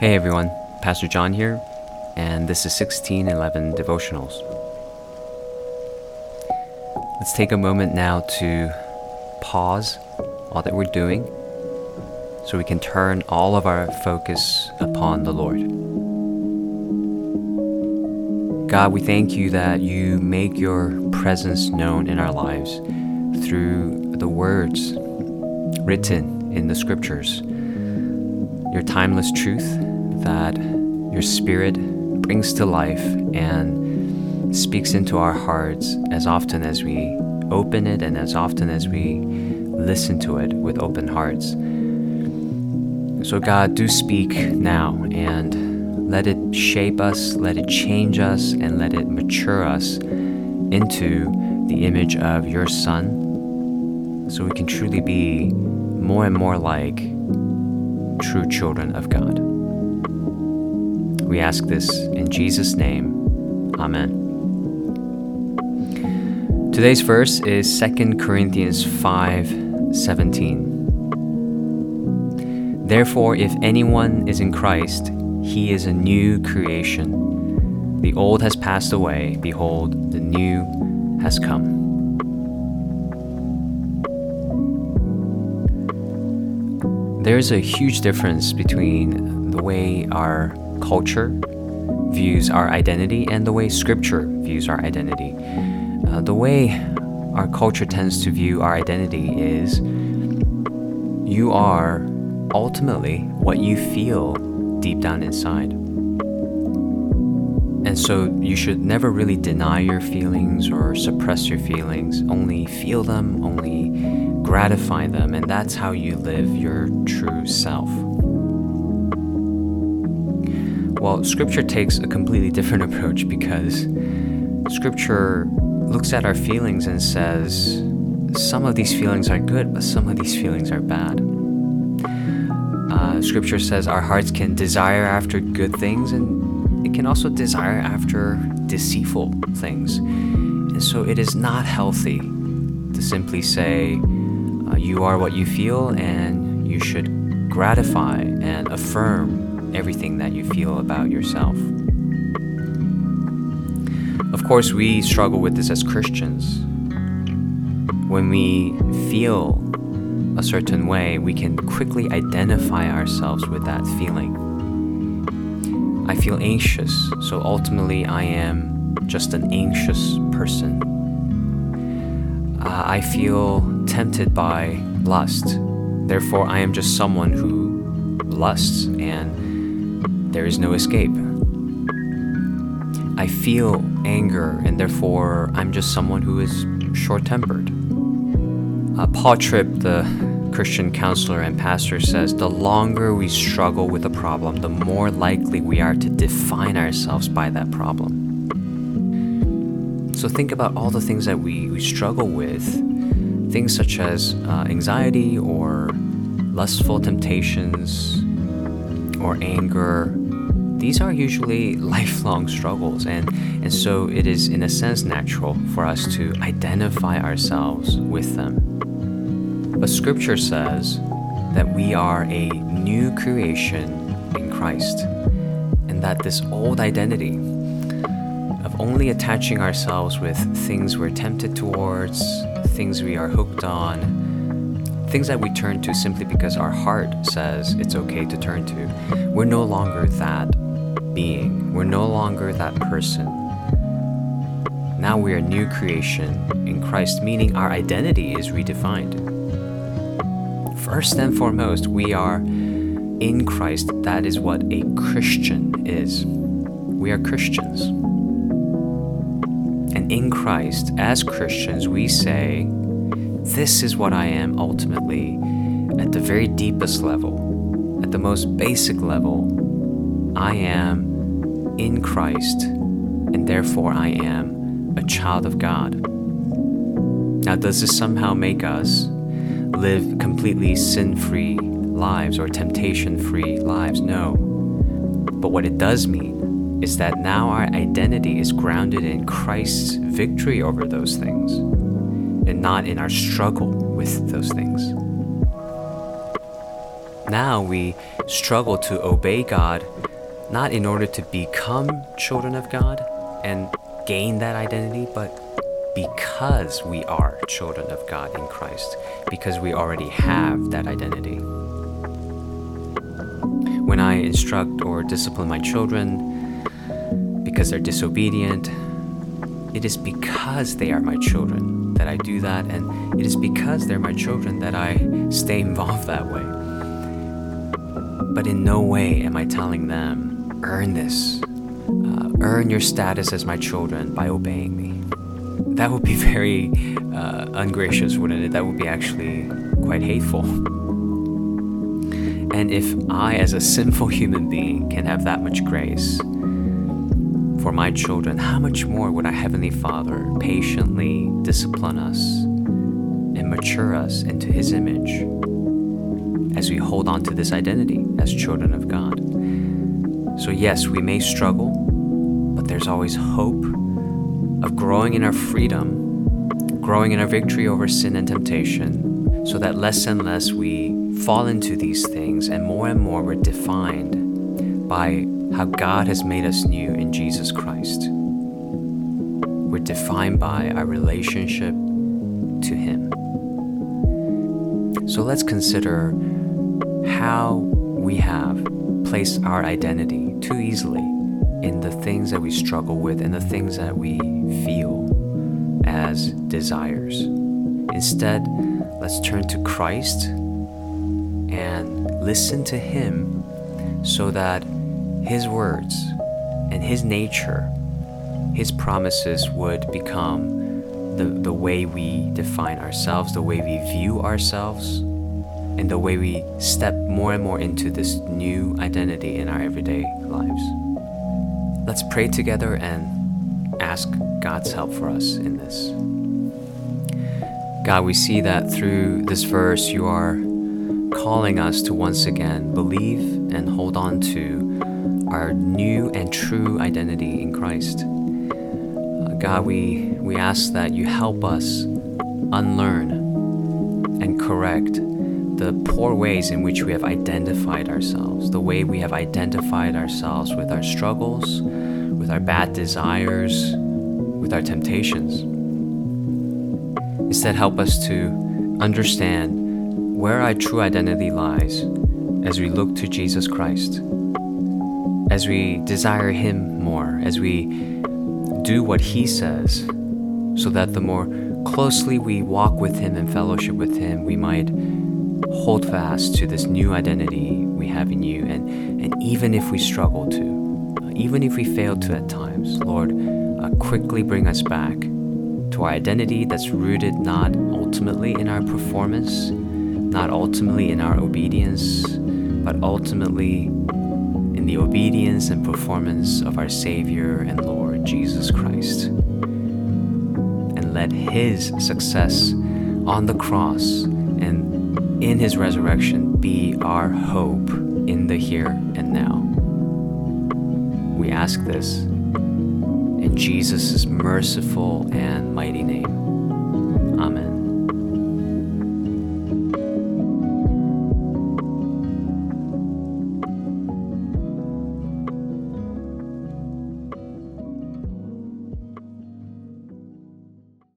Hey everyone, Pastor John here, and this is 1611 Devotionals. Let's take a moment now to pause all that we're doing so we can turn all of our focus upon the Lord. God, we thank you that you make your presence known in our lives through the words written in the scriptures, your timeless truth that your Spirit brings to life and speaks into our hearts as often as we open it and as often as we listen to it with open hearts. So, God, do speak now and let it shape us, let it change us, and let it mature us into the image of your Son so we can truly be more and more like true children of God. We ask this in Jesus' name. Amen. Today's verse is 2 Corinthians 5 17. Therefore, if anyone is in Christ, he is a new creation. The old has passed away, behold, the new has come. There is a huge difference between the way our culture views our identity and the way scripture views our identity. Uh, the way our culture tends to view our identity is you are ultimately what you feel deep down inside. And so you should never really deny your feelings or suppress your feelings, only feel them, only gratify them, and that's how you live your true self. Well, scripture takes a completely different approach because scripture looks at our feelings and says, some of these feelings are good, but some of these feelings are bad. Uh, scripture says our hearts can desire after good things and it can also desire after deceitful things. And so it is not healthy to simply say, uh, you are what you feel and you should gratify and affirm everything that you feel about yourself. Of course, we struggle with this as Christians. When we feel a certain way, we can quickly identify ourselves with that feeling. I feel anxious, so ultimately I am just an anxious person. Uh, I feel tempted by lust, therefore, I am just someone who lusts and there is no escape. I feel anger, and therefore I'm just someone who is short tempered. Uh, Paul the Christian counselor and pastor, says the longer we struggle with a problem, the more likely we are to define ourselves by that problem. So think about all the things that we, we struggle with, things such as uh, anxiety or lustful temptations or anger these are usually lifelong struggles, and, and so it is, in a sense, natural for us to identify ourselves with them. But Scripture says that we are a new creation in Christ, and that this old identity of only attaching ourselves with things we're tempted towards, things we are hooked on, things that we turn to simply because our heart says it's okay to turn to, we're no longer that being. We're no longer that person. Now we are a new creation in Christ, meaning our identity is redefined. First and foremost, we are in Christ. That is what a Christian is. We are Christians. And in Christ, as Christians, we say, This is what I am ultimately at the very deepest level, at the most basic level. I am in Christ, and therefore I am a child of God. Now, does this somehow make us live completely sin free lives or temptation free lives? No. But what it does mean is that now our identity is grounded in Christ's victory over those things and not in our struggle with those things. Now we struggle to obey God not in order to become children of God and gain that identity, but because we are children of God in Christ, because we already have that identity. When I instruct or discipline my children because they're disobedient, it is because they are my children that I do that, and it is because they're my children that I stay involved that way. But in no way am I telling them earn this. Uh, earn your status as my children by obeying me. That would be very uh, ungracious, wouldn't it? That would be actually quite hateful. And if I, as a sinful human being, can have that much grace for my children, how much more would our Heavenly Father patiently discipline us and mature us into His image as we hold on to this identity as children of God? So, yes, we may struggle, but there's always hope of growing in our freedom, growing in our victory over sin and temptation, so that less and less we fall into these things and more and more we're defined by how God has made us new in Jesus Christ. We're defined by our relationship to Him. So let's consider how we have placed our identity too easily in the things that we struggle with and the things that we feel as desires. Instead, let's turn to Christ and listen to Him so that His words and His nature, His promises would become the, the way we define ourselves, the way we view ourselves, and the way we step more and more into this new identity in our everyday lives. Let's pray together and ask God's help for us in this. God, we see that through this verse, you are calling us to once again believe and hold on to our new and true identity in Christ. God, we, we ask that you help us unlearn and correct the poor ways in which we have identified ourselves, the way we have identified ourselves with our struggles, with our bad desires, with our temptations. Instead, help us to understand where our true identity lies as we look to Jesus Christ, as we desire Him more, as we do what He says, so that the more closely we walk with Him and fellowship with Him, we might hold fast to this new identity we have in you. And, and even if we struggle to, even if we fail to at times, Lord, uh, quickly bring us back to our identity that's rooted not ultimately in our performance, not ultimately in our obedience, but ultimately in the obedience and performance of our Savior and Lord Jesus Christ. And let His success on the cross in his resurrection be our hope in the here and now. We ask this in Jesus' merciful and mighty name. Amen.